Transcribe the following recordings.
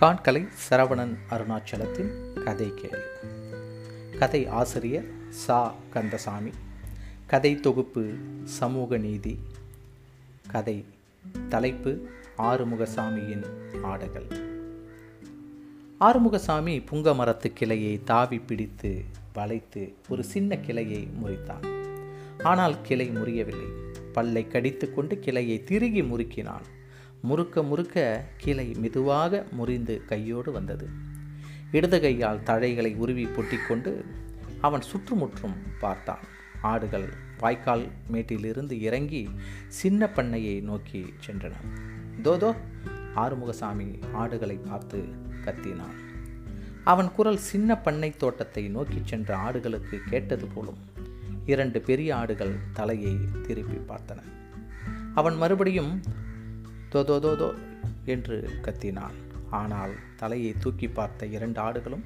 கான்கலை சரவணன் அருணாச்சலத்தின் கதை கேள்வி கதை ஆசிரியர் சா. கந்தசாமி. கதை தொகுப்பு சமூக நீதி. கதை தலைப்பு ஆறுமுகசாமியின் ஆடுகள். ஆறுமுகசாமி புங்க மரத்து கிளையை தாவி பிடித்து வளைத்து ஒரு சின்ன கிளையை முறித்தான். ஆனால் கிளை முறியவில்லை. பல்லை கடித்து கொண்டு கிளையை திருகி முறுக்கினான். முறுக்க முறுக்க கிளை மெதுவாக முறிந்து கையோடு வந்தது. இடது கையால் தழைகளை உருவி பொட்டிக்கொண்டு அவன் சுற்றுமுற்றும் பார்த்தான். ஆடுகள் வாய்க்கால் மேட்டிலிருந்து இறங்கி சின்ன பண்ணையை நோக்கி சென்றன. தோதோ ஆறுமுகசாமி ஆடுகளை பார்த்து கத்தினான். அவன் குரல் சின்ன பண்ணை தோட்டத்தை நோக்கி சென்ற ஆடுகளுக்கு கேட்டது போலும் இரண்டு பெரிய ஆடுகள் தலையை திருப்பி பார்த்தன. அவன் மறுபடியும் தோதோ என்று கத்தினான். ஆனால் தலையை தூக்கி பார்த்த இரண்டு ஆடுகளும்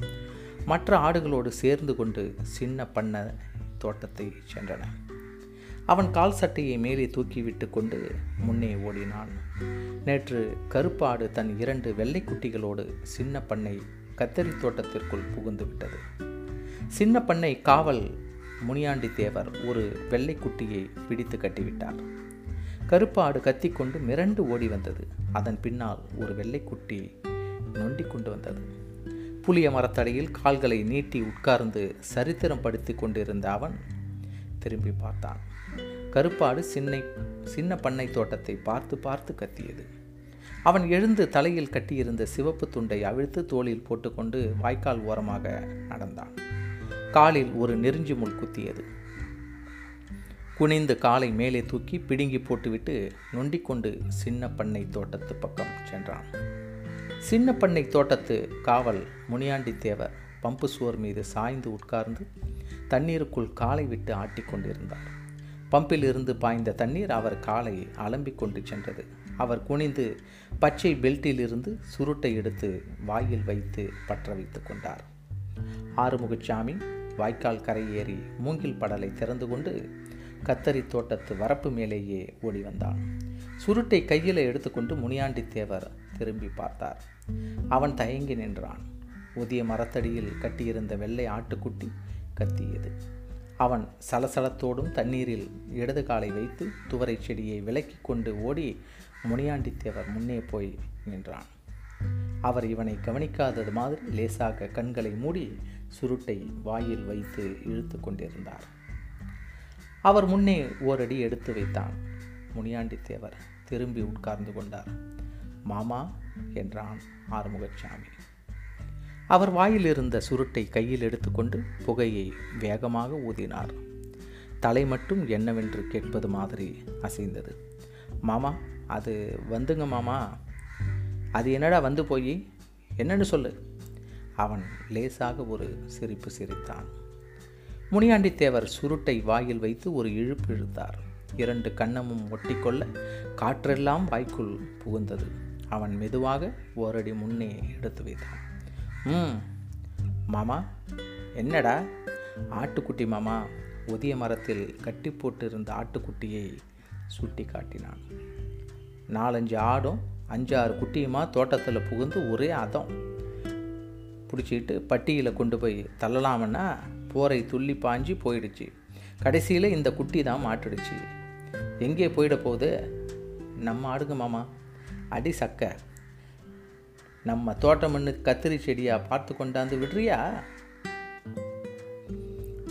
மற்ற ஆடுகளோடு சேர்ந்து கொண்டு சின்ன பண்ண தோட்டத்தை சென்றன. அவன் கால் சட்டையை மேலே தூக்கிவிட்டு கொண்டு முன்னே ஓடினான். நேற்று கருப்பாடு தன் இரண்டு வெள்ளைக்குட்டிகளோடு சின்ன பண்ணை கத்தரி தோட்டத்திற்குள் புகுந்து விட்டது. சின்ன பண்ணை காவல் முனியாண்டி தேவர் ஒரு வெள்ளைக்குட்டியை பிடித்து கட்டிவிட்டார். கருப்பாடு கத்திக்கொண்டு மிரண்டு ஓடி வந்தது. அதன் பின்னால் ஒரு வெள்ளைக்குட்டி நொண்டி கொண்டு வந்தது. புளிய மரத்தடையில் கால்களை நீட்டி உட்கார்ந்து சரித்திரம் படுத்தி கொண்டிருந்த அவன் திரும்பி பார்த்தான். கருப்பாடு சின்ன சின்ன பண்ணை தோட்டத்தை பார்த்து பார்த்து கத்தியது. அவன் எழுந்து தலையில் கட்டியிருந்த சிவப்பு துண்டை அவிழ்த்து தோளில் போட்டுக்கொண்டு வாய்க்கால் ஓரமாக நடந்தான். காலில் ஒரு நெருஞ்சி முள் குத்தியது. குனிந்து காலை மேலே தூக்கி பிடுங்கி போட்டுவிட்டு நொண்டிக்கொண்டு சின்ன பண்ணை தோட்டத்து பக்கம் சென்றான். சின்ன பண்ணை தோட்டத்து காவல் முனியாண்டி தேவர் பம்பு சுவர் மீது சாய்ந்து உட்கார்ந்து தண்ணீருக்குள் காலை விட்டு ஆட்டிக்கொண்டிருந்தார் பம்பில் இருந்து பாய்ந்த தண்ணீர் அவர் காலை அலம்பிக் கொண்டு சென்றது. அவர் குனிந்து பச்சை பெல்ட்டிலிருந்து சுருட்டை எடுத்து வாயில் வைத்து பற்ற வைத்து கொண்டார். ஆறுமுகச்சாமி வாய்க்கால் கரையேறி மூங்கில் படலை திறந்து கொண்டு கத்தரி தோட்டத்து வரப்பு மேலேயே ஓடி வந்தான். சுருட்டை கையில் எடுத்துக்கொண்டு முனியாண்டி தேவர் திரும்பி பார்த்தார். அவன் தயங்கி நின்றான். உதிய மரத்தடியில் கட்டியிருந்த வெள்ளை ஆட்டுக்குட்டி கத்தியது. அவன் சலசலத்தோடும் தண்ணீரில் இடது காலை வைத்து துவரை செடியை விலக்கி கொண்டு ஓடி முனியாண்டித்தேவர் முன்னே போய் நின்றான். அவர் இவனை கவனிக்காதது மாதிரி லேசாக கண்களை மூடி சுருட்டை வாயில் வைத்து இழுத்து கொண்டிருந்தார். அவர் முன்னே ஓரடி எடுத்து வைத்தான். முனியாண்டி தேவர் திரும்பி உட்கார்ந்து கொண்டார். மாமா என்றான் ஆறுமுகசாமி அவர் வாயில் இருந்த சுருட்டை கையில் எடுத்துக்கொண்டு புகையை வேகமாக ஊதினார். தலை மட்டும் என்னவென்று கேட்பது மாதிரி அசைந்தது. மாமா அது வந்துங்க மாமா. அது என்னடா வந்து போய்? என்னன்னு சொல்லு. அவன் லேசாக ஒரு சிரிப்பு சிரித்தான். முனியாண்டி தேவர் சுருட்டை வாயில் வைத்து ஒரு இழுப்பு இழுத்தார். இரண்டு கண்ணமும் ஒட்டிக்கொள்ள காற்றெல்லாம் வாய்க்குள் புகுந்தது. அவன் மெதுவாக ஓரடி முன்னே எடுத்து வைத்தான். ம் மாமா என்னடா? ஆட்டுக்குட்டி மாமா உதிய மரத்தில் கட்டி போட்டிருந்த ஆட்டுக்குட்டியை சுட்டி காட்டினான். நாலஞ்சு ஆடும் அஞ்சாறு குட்டியுமா தோட்டத்தில் புகுந்து ஒரே அதம். பிடிச்சிக்கிட்டு பட்டியில் கொண்டு போய் தள்ளலாமன்னா போரை துள்ளி பாஞ்சு போயிடுச்சு. கடைசியில் இந்த குட்டி தான் மாட்டுடுச்சு. எங்கே போயிட போகுது? நம்ம ஆடுங்க மாமா. அடி சக்க. நம்ம தோட்டமண்ணு கத்திரி செடியாக பார்த்து கொண்டாந்து விடுறியா?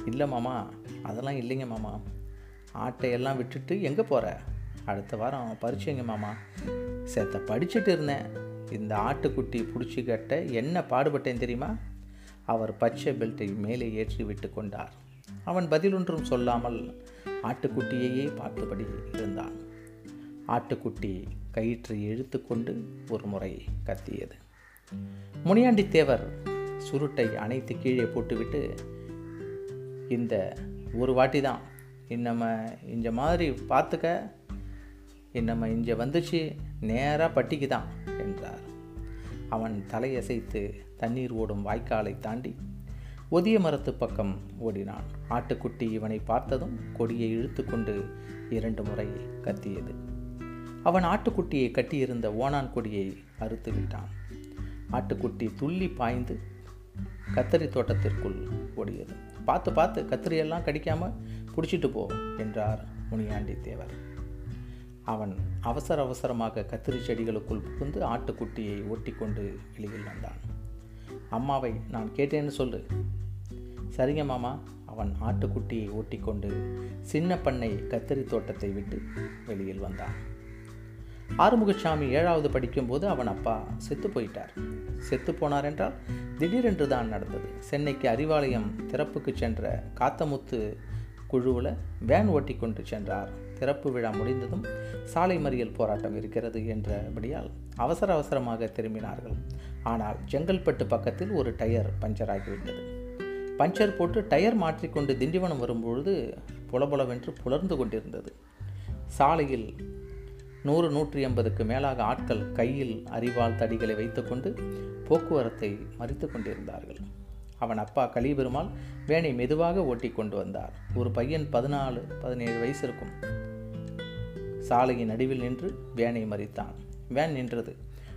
இல்லை மாமா அதெல்லாம் இல்லைங்க மாமா. ஆட்டையெல்லாம் விட்டுட்டு எங்கே போகிற அடுத்த வாரம் பறிச்சுங்க மாமா. சேத்த படிச்சுட்டு இருந்தேன். இந்த ஆட்டுக்குட்டி பிடிச்சி கட்ட என்ன பாடுபட்டேன் தெரியுமா? அவர் பச்சை பெல்ட்டை மேலே ஏற்றி விட்டு கொண்டார். அவன் பதிலொன்றும் சொல்லாமல் ஆட்டுக்குட்டியையே பார்த்தபடி இருந்தான். ஆட்டுக்குட்டி கயிற்றை இழுத்து கொண்டு ஒரு முறை கத்தியது. முனியாண்டி தேவர் சுருட்டை அனைத்து கீழே போட்டுவிட்டு இந்த ஒரு வாட்டி தான். இன்னம இந்த மாதிரி பார்த்துக்க. இன்னம இங்கே வந்துச்சு. நேராக பட்டிக்கு தான் என்றார். அவன் தலையசைத்து தண்ணீர் ஓடும் வாய்க்காலை தாண்டி ஒதிய மரத்து பக்கம் ஓடினான். ஆட்டுக்குட்டி இவனை பார்த்ததும் கொடியை இழுத்துக்கொண்டு இரண்டு முறை கத்தியது. அவன் ஆட்டுக்குட்டியை கட்டியிருந்த ஓனான் கொடியை அறுத்து விட்டான். ஆட்டுக்குட்டி துள்ளி பாய்ந்து கத்தரி தோட்டத்திற்குள் ஓடியது. பார்த்து பார்த்து கத்திரியெல்லாம் கடிக்காம பிடிச்சிட்டு போ என்றார் முனியாண்டி தேவர். அவன் அவசர அவசரமாக கத்திரி செடிகளுக்குள் புகுந்து ஆட்டுக்குட்டியை ஒட்டி கொண்டு வெளியில் வந்தான். அம்மாவை நான் கேட்டேன்னு சொல்லு. சரிங்க மாமா அவன் ஆட்டுக்குட்டியை ஓட்டிக்கொண்டு சின்ன பண்ணை கத்தரி தோட்டத்தை விட்டு வெளியில் வந்தான். ஆறுமுகசாமி ஏழாவது படிக்கும்போது அவன் அப்பா செத்து போயிட்டார். செத்து போனார் என்றால் திடீரென்று தான் நடந்தது. சென்னைக்கு அறிவாலயம் திறப்புக்கு சென்ற காத்தமுத்து குழுவில் வேன் ஓட்டி கொண்டு சென்றார். திறப்பு விழா முடிந்ததும் சாலை மறியல் போராட்டம் இருக்கிறது என்றபடியால் அவசர அவசரமாக திரும்பினார்கள். ஆனால் செங்கல்பட்டு பக்கத்தில் ஒரு டயர் பஞ்சர் ஆகிவிட்டது பஞ்சர் போட்டு டயர் மாற்றிக்கொண்டு திண்டிவனம் வரும்பொழுது புலபுலவென்று புலர்ந்து கொண்டிருந்தது. சாலையில் நூறு நூற்றி எண்பதுக்கு மேலாக ஆட்கள் கையில் அறிவால் தடிகளை வைத்துக்கொண்டு போக்குவரத்தை மறித்து கொண்டிருந்தார்கள். அவன் அப்பா கலிபெருமாள் வேனை மெதுவாக ஓட்டி கொண்டு வந்தார். ஒரு பையன் பதினாலு பதினேழு வயசு இருக்கும் சாலையின் நடுவில் நின்று வேனை மறித்தான். வேன் நின்றது.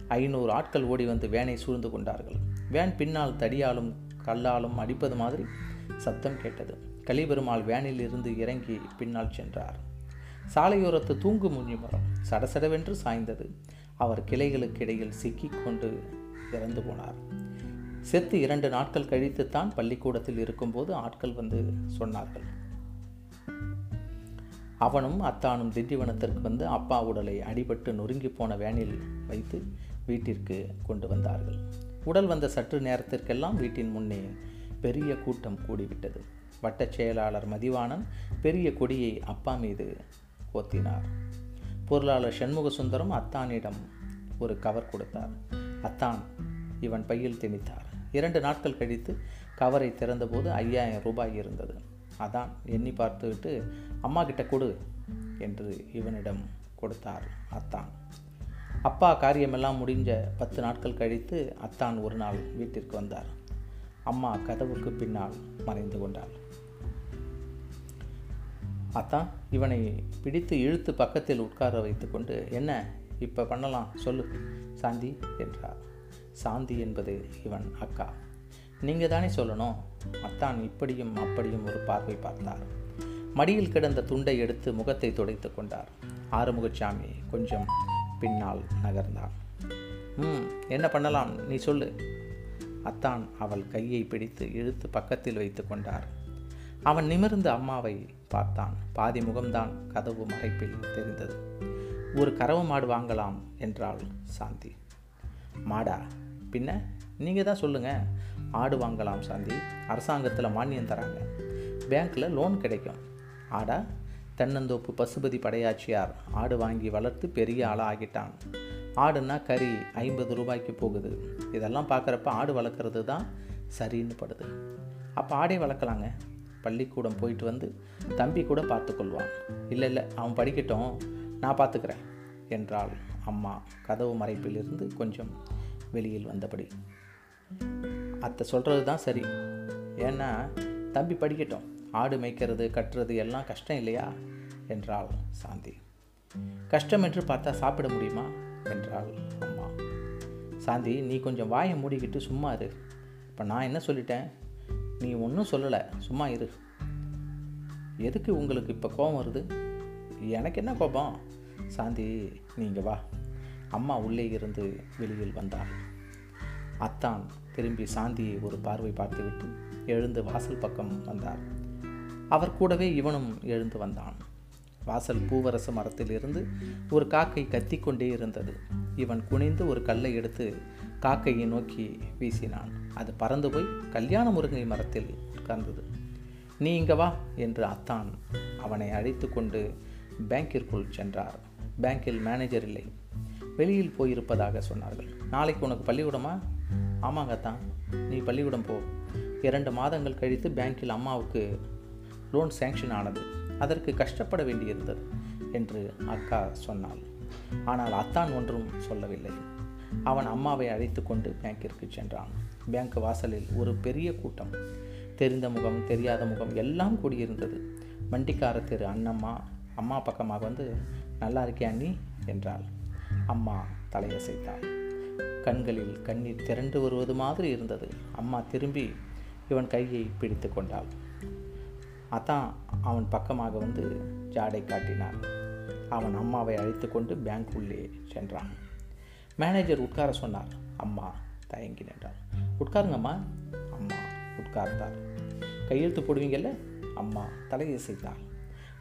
ஐநூறு ஆட்கள் ஓடி வந்து வேனை சூழ்ந்து கொண்டார்கள். வேன் பின்னால் தடியாலும் கல்லாலும் அடிப்பது மாதிரி சத்தம் கேட்டது. கலிபெருமாள் வேனில் இருந்து இறங்கி பின்னால் சென்றார். சாலையோரத்து தூங்கு முஞ்சி மரம் சடசடவென்று சாய்ந்தது. அவர் கிளைகளுக்கு இடையில் சிக்கிக்கொண்டு இறந்து போனார். செத்து இரண்டு நாட்கள் கழித்துத்தான் பள்ளிக்கூடத்தில் இருக்கும்போது ஆட்கள் வந்து சொன்னார்கள். அவனும் அத்தானும் திண்டிவனத்திற்கு வந்து அப்பா உடலை அடிபட்டு நொறுங்கி போன வேனில் வைத்து வீட்டிற்கு கொண்டு வந்தார்கள். உடல் வந்த சற்று நேரத்திற்கெல்லாம் வீட்டின் முன்னே பெரிய கூட்டம் கூடிவிட்டது. வட்டச் செயலாளர் மதிவாணன் பெரிய கொடியை அப்பா மீது கோத்தினார். பொருளாளர் சண்முக சுந்தரம் அத்தானிடம் ஒரு கவர் கொடுத்தார். அத்தான் இவன் பையில் திணித்தார். இரண்டு நாட்கள் கழித்து கவரை திறந்தபோது ஐயாயிரம் ரூபாய் இருந்தது. அதான் எண்ணி பார்த்துவிட்டு அம்மா கிட்ட கொடு என்று இவனிடம் கொடுத்தார் அத்தான். அப்பா காரியமெல்லாம் முடிஞ்ச பத்து நாட்கள் கழித்து அத்தான் ஒரு நாள் வீட்டிற்கு வந்தார். அம்மா கதவுக்கு பின்னால் மறைந்து கொண்டாள். அத்தான் இவனை பிடித்து இழுத்து பக்கத்தில் உட்கார வைத்துக்கொண்டு என்ன இப்போ பண்ணலாம் சொல்லு சாந்தி என்றார். சாந்தி என்பது இவன் அக்கா. நீங்கள் தானே சொல்லணும்? அத்தான் இப்படியும் அப்படியும் ஒரு பார்வை பார்த்தார். மடியில் கிடந்த துண்டை எடுத்து முகத்தை துடைத்து கொண்டார். ஆறுமுகசாமி கொஞ்சம் பின்னால் நகர்ந்தான் ம் என்ன பண்ணலாம்? நீ சொல்லு. அத்தான். அவள் கையை பிடித்து இழுத்து பக்கத்தில் வைத்து கொண்டார். அவன் நிமிர்ந்து அம்மாவை பார்த்தான். பாதி முகம்தான் கதவு மறைப்பில் தெரிந்தது. ஒரு கறவு மாடு வாங்கலாம் என்றாள் சாந்தி. மாடா பின்ன? நீங்கள் தான் சொல்லுங்கள் ஆடு வாங்கலாம் சாந்தி. அரசாங்கத்தில் மானியம் தராங்க. பேங்க்கில் லோன் கிடைக்கும். ஆடா தென்னந்தோப்பு பசுபதி படையாச்சியார் ஆடு வாங்கி வளர்த்து பெரிய ஆளாக ஆகிட்டான். ஆடுன்னா கறி ஐம்பது ரூபாய்க்கு போகுது. இதெல்லாம் பார்க்குறப்ப ஆடு வளர்க்குறது தான் சரின்னு படுது. அப்போ ஆடே வளர்க்கலாங்க. பள்ளிக்கூடம் போயிட்டு வந்து தம்பி கூட பார்த்துக்கொள்வான். இல்லை இல்லை அவன் படிக்கட்டும் நான் பார்த்துக்கிறேன் என்றாள் அம்மா. கதவு மறைப்பிலிருந்து கொஞ்சம் வெளியில் வந்தபடி. அத்தை சொல்கிறது தான் சரி. ஏன்னா தம்பி படிக்கட்டும். ஆடு மேய்க்கிறது கட்டுறது எல்லாம் கஷ்டம் இல்லையா? என்றாள் சாந்தி. கஷ்டம் என்று பார்த்தா சாப்பிட முடியுமா? என்றாள் அம்மா. சாந்தி நீ கொஞ்சம் வாயை மூடிக்கிட்டு சும்மா இரு. இப்போ நான் என்ன சொல்லிட்டேன்? நீ ஒன்றும் சொல்லலை. சும்மா இரு. எதுக்கு உங்களுக்கு இப்போ கோபம் வருது? எனக்கு என்ன கோபம்? சாந்தி நீங்கள் வா. அம்மா உள்ளே இருந்து வெளியில் வந்தாள். அத்தான் திரும்பி சாந்தியை ஒரு பார்வை பார்த்துவிட்டு எழுந்து வாசல் பக்கம் வந்தார். அவர் கூடவே இவனும் எழுந்து வந்தான். வாசல் பூவரச மரத்திலிருந்து ஒரு காக்கை கத்திக்கொண்டே இருந்தது. இவன் குனிந்து ஒரு கல்லை எடுத்து காக்கையை நோக்கி வீசினான். அது பறந்து போய் கல்யாண முருங்கை மரத்தில் உட்கார்ந்தது. நீ இங்கே வா என்று அத்தான் அவனை அழைத்து கொண்டு பேங்கிற்குள் சென்றார். பேங்கில் மேனேஜர் இல்லை. வெளியில் போயிருப்பதாக சொன்னார்கள். நாளைக்கு உனக்கு பள்ளிக்கூடமா? ஆமாங்க தான் நீ பள்ளிக்கூடம் போ. இரண்டு மாதங்கள் கழித்து பேங்கில் அம்மாவுக்கு லோன் சேங்ஷன் ஆனது. அதற்கு கஷ்டப்பட வேண்டியிருந்தது என்று அக்கா சொன்னாள். ஆனால் அத்தான் ஒன்றும் சொல்லவில்லை. அவன் அம்மாவை அழைத்து கொண்டு பேங்கிற்கு சென்றான். பேங்க் வாசலில் ஒரு பெரிய கூட்டம். தெரிந்த முகம் தெரியாத முகம் எல்லாம் கூடியிருந்தது. வண்டிக்கார திரு அண்ணம்மா அம்மா பக்கமாக வந்து நல்லா இருக்கியா நீ என்றாள். அம்மா தலையசைத்தாள். கண்களில் கண்ணீர் திரண்டு வருவது மாதிரி இருந்தது. அம்மா திரும்பி இவன் கையை பிடித்து கொண்டாள். அதான் அவன் பக்கமாக வந்து ஜாடை காட்டினான். அவன் அம்மாவை அழைத்து கொண்டு பேங்க் உள்ளே சென்றான். மேனேஜர் உட்கார சொன்னார். அம்மா தயங்கி நின்றார் உட்காருங்கம்மா. அம்மா உட்கார்ந்தார். கையெழுத்து போடுவீங்கல்ல? அம்மா தலையை தலையசைத்தாள்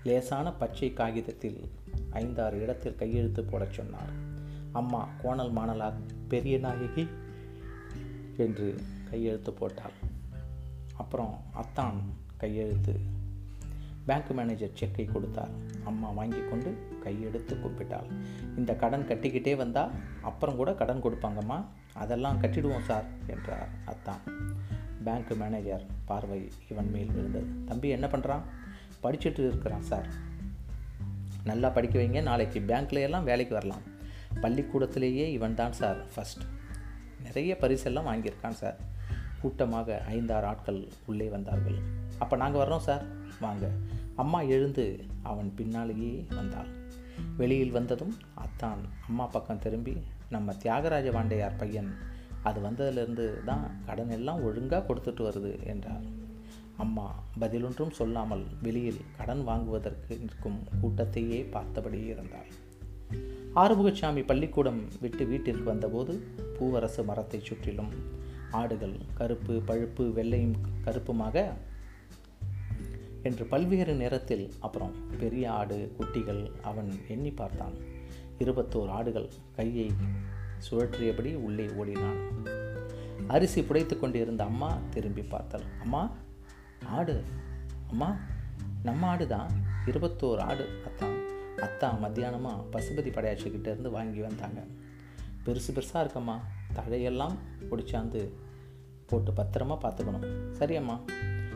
லேசான பச்சை காகிதத்தில் ஐந்தாறு இடத்தில் கையெழுத்து போடச் சொன்னார். அம்மா கோணல் மாணலார் பெரிய நாயகி என்று கையெழுத்து போட்டாள். அப்புறம் அத்தான் கையெழுத்து பேங்க் மேனேஜர் செக்கை கொடுத்தார். அம்மா வாங்கி கொண்டு கையெடுத்து கூப்பிட்டாள். இந்த கடன் கட்டிக்கிட்டே வந்தால் அப்புறம் கூட கடன் கொடுப்பாங்கம்மா. அதெல்லாம் கட்டிடுவோம் சார் என்றார் அத்தான். பேங்க் மேனேஜர் பார்வை இவன் மேல் விழுந்தது. தம்பி என்ன பண்ணுறான் படிச்சுட்டு இருக்கிறான் சார். நல்லா படிக்க வைங்க நாளைக்கு பேங்க்ல எல்லாம் வேலைக்கு வரலாம். பள்ளிக்கூடத்திலேயே இவன் தான் சார் ஃபஸ்ட் நிறைய பரிசெல்லாம் வாங்கியிருக்கான் சார். கூட்டமாக ஐந்தாறு ஆட்கள் உள்ளே வந்தார்கள். அப்போ நாங்கள் வர்றோம் சார். வாங்க. அம்மா எழுந்து அவன் பின்னாலேயே வந்தாள். வெளியில் வந்ததும் அத்தான் அம்மா பக்கம் திரும்பி நம்ம தியாகராஜ வாண்டையார் பையன் அது வந்ததிலிருந்து தான் கடன் எல்லாம் ஒழுங்காக கொடுத்துட்டு வருது என்றார். அம்மா பதிலொன்றும் சொல்லாமல் வெளியில் கடன் வாங்குவதற்கு நிற்கும் கூட்டத்தையே பார்த்தபடி இருந்தாள். ஆறுமுகசாமி பள்ளிக்கூடம் விட்டு வீட்டிற்கு வந்தபோது பூவரசு மரத்தை சுற்றிலும் ஆடுகள் கருப்பு பழுப்பு வெள்ளையும் கருப்புமாக என்று பல்வேறு நேரத்தில் அப்புறம் பெரிய ஆடு குட்டிகள் அவன் எண்ணி பார்த்தான். இருபத்தோரு ஆடுகள் கையை சுழற்றியபடி உள்ளே ஓடினான். அரிசி புடைத்து கொண்டிருந்த அம்மா திரும்பி பார்த்தாள். அம்மா ஆடு அம்மா நம்ம ஆடு தான் இருபத்தோரு ஆடு அத்தான். அத்தா மத்தியானமாக பசுபதி படையாச்சிக்கிட்ட இருந்து வாங்கி வந்தாங்க. பெருசு பெருசாக இருக்கம்மா. தழையெல்லாம் பிடிச்சாந்து போட்டு பத்திரமா பார்த்துக்கணும் சரியம்மா.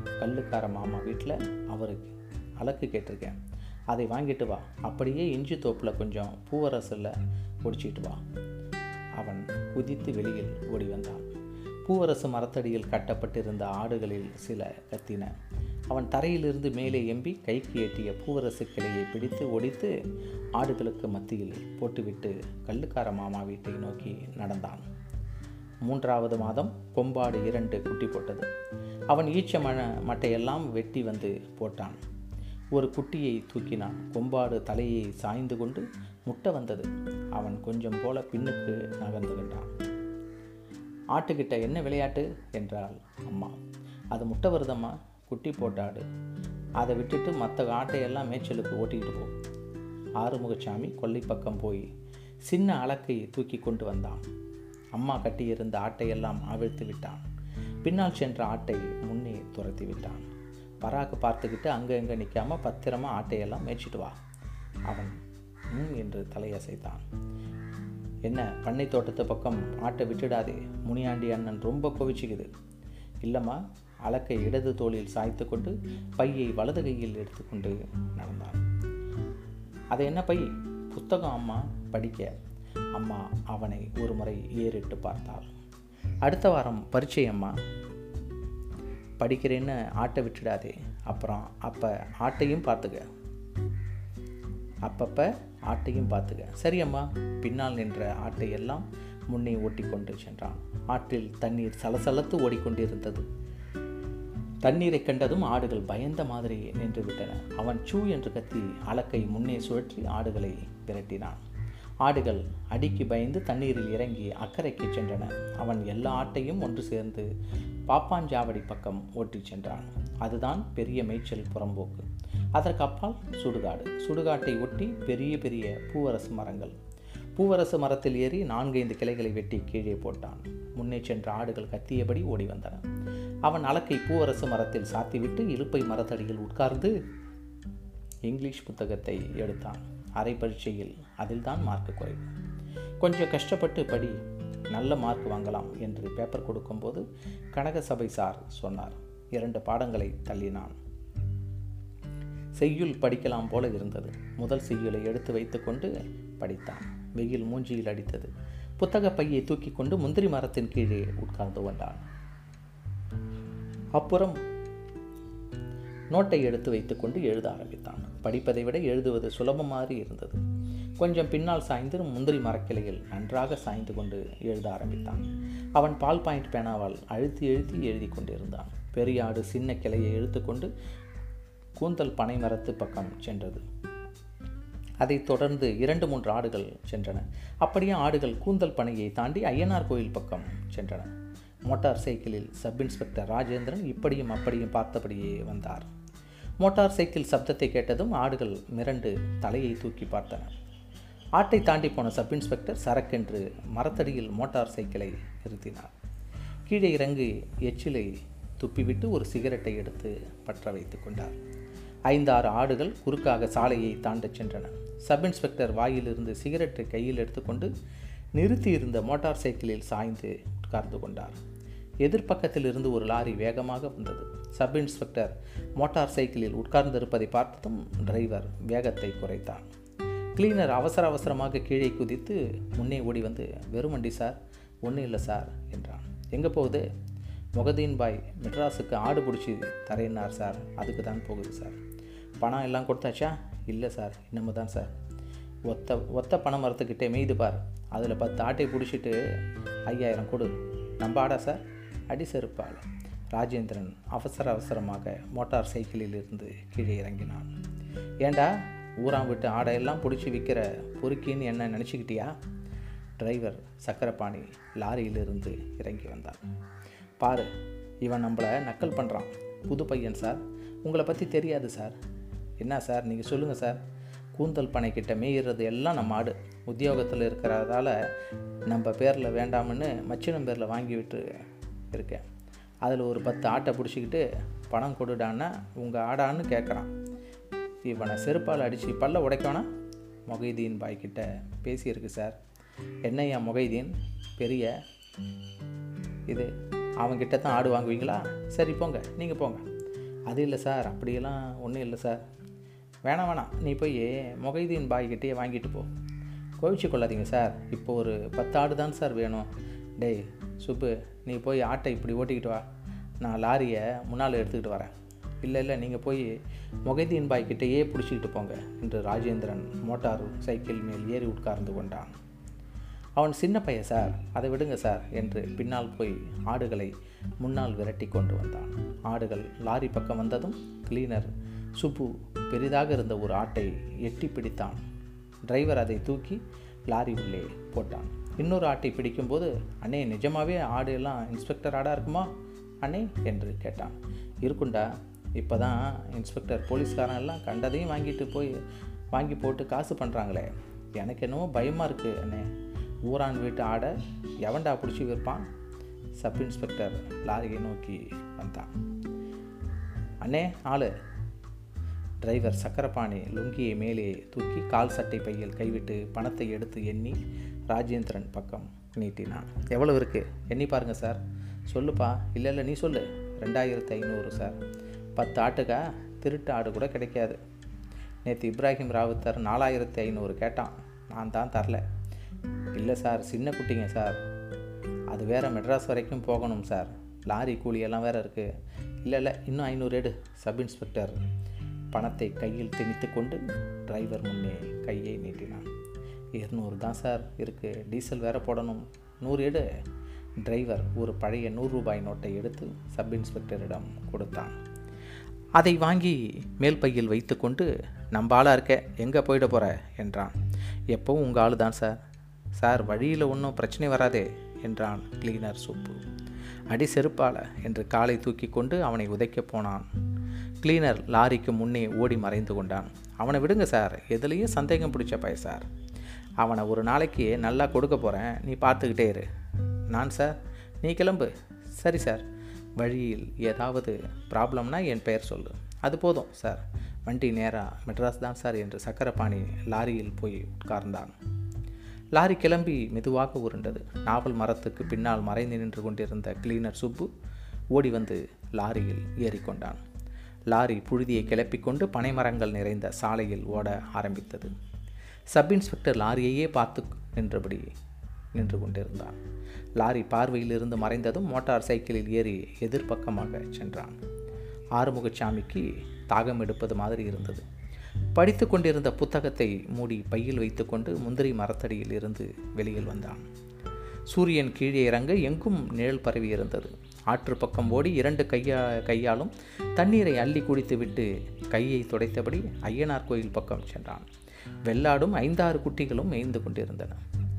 கல்லுக்கார மாமா வீட்டில் அவருக்கு அலக்கு கேட்டிருக்கேன். அதை வாங்கிட்டு வா. அப்படியே இஞ்சி தோப்பில் கொஞ்சம் பூவரசில் ஒடிச்சிட்டு வா. அவன் குதித்து வெளியில் ஓடி வந்தான். பூவரசு மரத்தடியில் கட்டப்பட்டிருந்த ஆடுகளில் சில கத்தின. அவன் தரையிலிருந்து மேலே எம்பி கைக்கு எட்டிய பூவரசு கிளையை பிடித்து ஒடித்து ஆடுகளுக்கு மத்தியில் போட்டுவிட்டு கல்லுக்கார மாமா வீட்டை நோக்கி நடந்தான். மூன்றாவது மாதம் கொம்பாடு இரண்டு குட்டி போட்டது. அவன் ஈச்ச ம மட்டையெல்லாம் வெட்டி வந்து போட்டான். ஒரு குட்டியை தூக்கினான். கொம்பாடு தலையை சாய்ந்து கொண்டு முட்டை வந்தது. அவன் கொஞ்சம் போல பின்னுக்கு நகர்ந்து விட்டான். ஆட்டுக்கிட்ட என்ன விளையாட்டு? என்றாள் அம்மா. அது முட்டை வருதம்மா குட்டி போட்டாடு அதை விட்டுட்டு மற்ற ஆட்டையெல்லாம் மேய்ச்சலுக்கு ஓட்டிக்கிட்டு போ. ஆறுமுகசாமி கொல்லை பக்கம் போய் சின்ன அலக்கை தூக்கி கொண்டு வந்தான். அம்மா கட்டியிருந்த ஆட்டையெல்லாம் அவிழ்த்து விட்டான். பின்னால் சென்ற ஆட்டை முன்னே துரத்தி விட்டான். பராக்கு பார்த்துக்கிட்டு அங்கே எங்கே நிற்காம பத்திரமா ஆட்டையெல்லாம் மேய்ச்சிட்டு வா. அவன் ம் என்று தலையசைத்தான். என்ன பண்ணை தோட்டத்து பக்கம் ஆட்டை விட்டுடாதே? முனியாண்டி அண்ணன் ரொம்ப கோவிச்சுக்குது. இல்லைம்மா அலக்கை இடது தோளில் சாய்த்து கொண்டு பையை வலது கையில் எடுத்துக்கொண்டு நடந்தான் அது என்ன பை? புத்தகம் அம்மா படிக்க. அம்மா அவனை ஒரு முறை ஏறிட்டு பார்த்தாள். அடுத்த வாரம் பரீட்சை அம்மா படிக்கிறேன்னு ஆட்டை விட்டுடாதே. அப்புறம் அப்போ ஆட்டையும் பார்த்துக்க. அப்பப்போ ஆட்டையும் பார்த்துக்க. சரி அம்மா. பின்னால் நின்ற ஆட்டையெல்லாம் முன்னே ஓட்டிக்கொண்டு சென்றான். ஆற்றில் தண்ணீர் சலசலத்து ஓடிக்கொண்டிருந்தது. தண்ணீரை கண்டதும் ஆடுகள் பயந்த மாதிரி நின்று விட்டன அவன் சூ என்று கத்தி அலக்கை முன்னே சுழற்றி ஆடுகளை விரட்டினான். ஆடுகள் அடிக்கு பயந்து தண்ணீரில் இறங்கி அக்கறைக்கு சென்றன. அவன் எல்லா ஆட்டையும் ஒன்று சேர்ந்து பாப்பாஞ்சாவடி பக்கம் ஓட்டிச் சென்றான். அதுதான் பெரிய மேய்ச்சல் புறம்போக்கு. அதற்கு அப்பால் சுடுகாடு. சுடுகாட்டை ஒட்டி பெரிய பெரிய பூவரசு மரங்கள். பூவரசு மரத்தில் ஏறி நான்கைந்து கிளைகளை வெட்டி கீழே போட்டான். முன்னே சென்ற ஆடுகள் கத்தியபடி ஓடி வந்தன. அவன் அலக்கை பூவரசு மரத்தில் சாத்திவிட்டு இழுப்பை மரத்தடியில் உட்கார்ந்து இங்கிலீஷ் புத்தகத்தை எடுத்தான். அரை பரீட்சையில் அதில்தான் மார்க் குறைவு. கொஞ்சம் கஷ்டப்பட்டு படி நல்ல மார்க் வாங்கலாம் என்று பேப்பர் கொடுக்கும்போது கனக சபை சார் சொன்னார். இரண்டு பாடங்களை தள்ளினான். செய்யுள் படிக்கலாம் போல இருந்தது. முதல் செய்யுளை எடுத்து வைத்துக்கொண்டு படித்தான். வெயில் மூஞ்சியில் அடித்தது. புத்தக பையை தூக்கி கொண்டு முந்திரி மரத்தின் கீழே உட்கார்ந்து கொண்டான். அப்புறம் நோட்டை எடுத்து வைத்துக்கொண்டு எழுத ஆரம்பித்தான். படிப்பதை விட எழுதுவது சுலபமாக இருந்தது. கொஞ்சம் பின்னால் சாய்ந்து முந்திரி மரக்கிளையில் நன்றாக சாய்ந்து கொண்டு எழுத ஆரம்பித்தான். அவன் பால் பாயிண்ட் பேனாவால் அழுத்தி எழுத்தி எழுதி கொண்டிருந்தான். பெரிய ஆடு சின்ன கிளையை இழுத்துக்கொண்டு கூந்தல் பனை மரத்து பக்கம் சென்றது. அதைத் தொடர்ந்து இரண்டு மூன்று ஆடுகள் சென்றன. அப்படியே ஆடுகள் கூந்தல் பனையை தாண்டி ஐயனார் கோயில் பக்கம் சென்றன. மோட்டார் சைக்கிளில் சப் இன்ஸ்பெக்டர் ராஜேந்திரன் இப்படியும் அப்படியும் பார்த்தபடியே வந்தார். மோட்டார் சைக்கிள் சப்தத்தை கேட்டதும் ஆடுகள் மிரண்டு தலையை தூக்கி பார்த்தன. ஆட்டை தாண்டி போன சப் இன்ஸ்பெக்டர் சரக்கென்று மரத்தடியில் மோட்டார் சைக்கிளை நிறுத்தினார். கீழே இறங்கி எச்சிலை துப்பிவிட்டு ஒரு சிகரெட்டை எடுத்து பற்ற வைத்து கொண்டார். ஐந்தாறு ஆடுகள் குறுக்காக சாலையை தாண்டச் சென்றன. சப் இன்ஸ்பெக்டர் வாயிலிருந்து சிகரெட்டை கையில் எடுத்துக்கொண்டு நிறுத்தியிருந்த மோட்டார் சைக்கிளில் சாய்ந்து உட்கார்ந்து கொண்டார். எதிர்ப்பக்கத்தில் இருந்து ஒரு லாரி வேகமாக வந்தது. சப் இன்ஸ்பெக்டர் மோட்டார் சைக்கிளில் உட்கார்ந்திருப்பதை பார்த்ததும் டிரைவர் வேகத்தை குறைத்தான். கிளீனர் அவசர அவசரமாக கீழே குதித்து முன்னே ஓடி வந்து வெறும் வண்டி சார் ஒன்றும் இல்லை சார் என்றான். எங்கே போகுது? முகதீன் பாய் மெட்ராஸுக்கு ஆடு பிடிச்சி தரையினார் சார் அதுக்கு தான் போகுது சார். பணம் எல்லாம் கொடுத்தாச்சா? இல்லை சார் இன்னமும் தான் சார். ஒத்த ஒத்த பணம் மரத்துக்கிட்டே மெய்து பார் அதில் பத்து ஆட்டை பிடிச்சிட்டு ஐயாயிரம் கொடு. நம்ப ஆடா சார்? அடி செருப்பால் ராஜேந்திரன் அவசர அவசரமாக மோட்டார் சைக்கிளில் இருந்து கீழே இறங்கினான். ஏண்டா ஊராம் விட்டு ஆடையெல்லாம் பிடிச்சி விற்கிற பொறுக்கின்னு என்ன நினச்சிக்கிட்டியா? டிரைவர் சக்கரபாணி லாரியிலிருந்து இறங்கி வந்தான். பாரு இவன் நம்மளை நக்கல் பண்ணுறான் புது பையன் சார். உங்களை பற்றி தெரியாது சார். என்ன சார் நீங்கள் சொல்லுங்கள் சார். கூந்தல் பனை கிட்ட மேயிறது எல்லாம் நம்ம ஆடு. உத்தியோகத்தில் இருக்கிறதால நம்ம பேரில் வேண்டாம்னு மச்சினம் பேரில் வாங்கி விட்டு இருக்கேன் அதில் ஒரு பத்து ஆட்டை பிடிச்சிக்கிட்டு பணம் கொடுடான்னா உங்கள் ஆடான்னு கேட்குறான் இவனை செருப்பால் அடித்து பல்ல உடைக்கோனா? மொகைதீன் பாய்கிட்ட பேசியிருக்கு சார். என்னையா மொகைதீன்? பெரிய. இது அவங்கிட்ட தான் ஆடு வாங்குவீங்களா? சரி போங்க. நீங்கள் போங்க. அது இல்லை சார். அப்படியெல்லாம் ஒன்றும் இல்லை சார். வேணாம் வேணாம். நீ போய் மொகைதீன் பாய்கிட்டே வாங்கிட்டு போ. கோவிச்சு கொள்ளாதீங்க சார். இப்போ ஒரு பத்து ஆடு தான் சார் வேணும். டேய் சுப்பு நீ போய் ஆட்டை இப்படி ஓட்டிக்கிட்டு வா. நான் லாரியை முன்னால் எடுத்துக்கிட்டு வரேன். இல்லை இல்லை நீங்கள் போய் மொகைதீன் பாய்கிட்டேயே பிடிச்சிக்கிட்டு போங்க என்று ராஜேந்திரன் மோட்டார் சைக்கிள் மேல் ஏறி உட்கார்ந்து கொண்டான். அவன் சின்ன பையன் சார் அதை விடுங்க சார் என்று பின்னால் போய் ஆடுகளை முன்னால் விரட்டி கொண்டு வந்தான். ஆடுகள் லாரி பக்கம் வந்ததும் கிளீனர் சுப்பு பெரிதாக இருந்த ஒரு ஆட்டை எட்டி பிடித்தான். டிரைவர் அதை தூக்கி லாரி உள்ளே போட்டான். இன்னொரு ஆட்டை பிடிக்கும்போது அண்ணே நிஜமாவே ஆடு எல்லாம் இன்ஸ்பெக்டர் ஆடாக இருக்குமா? அண்ணே என்று கேட்டான். இருக்குண்டா. இப்போ தான் இன்ஸ்பெக்டர் போலீஸ்காரன் எல்லாம் கண்டதையும் வாங்கிட்டு போய் வாங்கி போட்டு காசு பண்ணுறாங்களே எனக்கு என்னவோ பயமாக இருக்குது அண்ணே. ஊரான் வீட்டு ஆடை எவன்டா பிடிச்சி விற்பான்? சப் இன்ஸ்பெக்டர் லாரியை நோக்கி வந்தான். அண்ணே ஆளு. டிரைவர் சக்கரபாணி லுங்கியை மேலே தூக்கி கால் சட்டை பையில் கைவிட்டு பணத்தை எடுத்து எண்ணி ராஜேந்திரன் பக்கம் நீட்டினான் எவ்வளோ இருக்குது எண்ணி பாருங்க சார் சொல்லுப்பா. இல்லை இல்லை நீ சொல்லு. ரெண்டாயிரத்து ஐநூறு சார் பத்து ஆட்டுக்கா? திருட்டு ஆடு கூட கிடைக்காது. நேற்று இப்ராஹிம் ராவுத்தர் நாலாயிரத்தி ஐநூறு கேட்டான். நான் தான் தரல. இல்லை சார் சின்ன குட்டிங்க சார் அது வேறு மெட்ராஸ் வரைக்கும் போகணும் சார் லாரி கூலியெல்லாம் வேறு இருக்குது இல்லை இல்லை இன்னும் ஐநூறு எடு சப் இன்ஸ்பெக்டர். பணத்தை கையில் திணித்து கொண்டு டிரைவர் முன்னே கையை நீட்டினான். இருநூறு தான் சார் இருக்குது டீசல் வேறு போடணும். நூறு எடு. டிரைவர் ஒரு பழைய நூறு ரூபாய் நோட்டை எடுத்து சப் இன்ஸ்பெக்டரிடம் கொடுத்தான். அதை வாங்கி மேல் பையில் வைத்துக்கொண்டு நம்ம ஆளாக இருக்க? எங்கே போயிட போகிற என்றான். எப்போவும் உங்கள் ஆள் தான் சார். சார் வழியில் ஒன்றும் பிரச்சனை வராதே என்றான் கிளீனர் சூப்பு. அடி செருப்பால என்று காலை தூக்கி கொண்டு அவனை உதைக்கப் போனான். கிளீனர் லாரிக்கு முன்னே ஓடி மறைந்து கொண்டான். அவனை விடுங்க சார். எதுலேயும் சந்தேகம் பிடிச்ச பய சார். அவனை ஒரு நாளைக்கு நல்லா கொடுக்க போகிறேன் நீ பார்த்துக்கிட்டே இரு. நான் சார் நீ கிளம்பு. சரி சார். வழியில் ஏதாவது ப்ராப்ளம்னா என் பெயர் சொல்லு. அது போதும் சார். வண்டி நேராக மெட்ராஸ் தான் சார் என்று சக்கரபாணி லாரியில் போய் உட்கார்ந்தான். லாரி கிளம்பி மெதுவாக உருண்டது. நாவல் மரத்துக்கு பின்னால் மறைந்து நின்று கொண்டிருந்த கிளீனர் சுப்பு ஓடி வந்து லாரியில் ஏறிக்கொண்டான். லாரி புழுதியை கிளப்பிக்கொண்டு பனைமரங்கள் நிறைந்த சாலையில் ஓட ஆரம்பித்தது. சப் இன்ஸ்பெக்டர் லாரியையே பார்த்து நின்றபடி நின்று கொண்டிருந்தான். லாரி பார்வையிலிருந்து மறைந்ததும் மோட்டார் சைக்கிளில் ஏறி எதிர்பக்கமாக சென்றான். ஆறுமுகசாமிக்கு தாகம் எடுப்பது மாதிரி இருந்தது. படித்து கொண்டிருந்த புத்தகத்தை மூடி பையில் வைத்துக்கொண்டு முந்திரி மரத்தடியில் இருந்து வெளியில் வந்தான். சூரியன் கீழே இறங்க எங்கும் நிழல் பரவி இருந்தது. ஆற்று பக்கம் ஓடி இரண்டு கையா கையாலும் தண்ணீரை அள்ளி குடித்துவிட்டு கையை துடைத்தபடி ஐயனார் கோயில் பக்கம் சென்றான். வெள்ளாடும் ஐந்தாறு குட்டிகளும் மேய்ந்து கொண்டிருந்தன.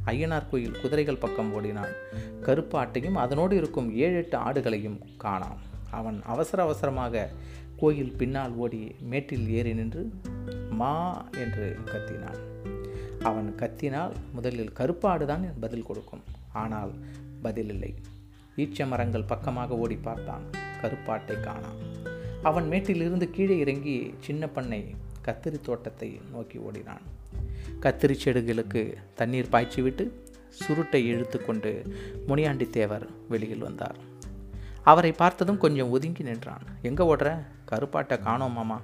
ஐயனார் கோயில் குதிரைகள் பக்கம் ஓடினான். கருப்பு ஆட்டையும் அதனோடு இருக்கும் ஏழு எட்டு ஆடுகளையும் காணாம். அவன் அவசர அவசரமாக கோயில் பின்னால் ஓடி மேட்டில் ஏறி நின்று மா என்று கத்தினான். அவன் கத்தினால் முதலில் கருப்பாடுதான் பதில் கொடுக்கும். ஆனால் பதில் இல்லை. ஈச்ச மரங்கள் பக்கமாக ஓடி பார்த்தான். கருப்பாட்டை காணாம். அவன் மேட்டிலிருந்து கீழே இறங்கி சின்ன பண்ணை கத்திரி தோட்டத்தை நோக்கி ஓடினான். கத்திரி செடிகளுக்கு தண்ணீர் பாய்ச்சிவிட்டு சுருட்டை இழுத்து கொண்டு முனியாண்டி தேவர் வெளியில் வந்தார். அவரை பார்த்ததும் கொஞ்சம் ஒதுங்கி நின்றான். எங்கே ஓடுற? கருப்பாட்டை காணோம் மாமா.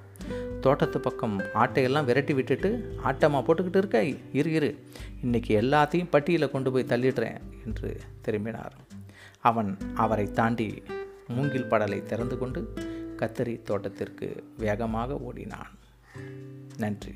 தோட்டத்து பக்கம் ஆட்டையெல்லாம் விரட்டி விட்டுட்டு ஆட்டமாக போட்டுக்கிட்டு இருக்க? இரு இரு. இன்னைக்கு எல்லாத்தையும் பட்டியில் கொண்டு போய் தள்ளிடுறேன் என்று திரும்பினார். அவன் அவரை தாண்டி மூங்கில் படலை திறந்து கொண்டு கத்தரி தோட்டத்திற்கு வேகமாக ஓடினான். நன்றி.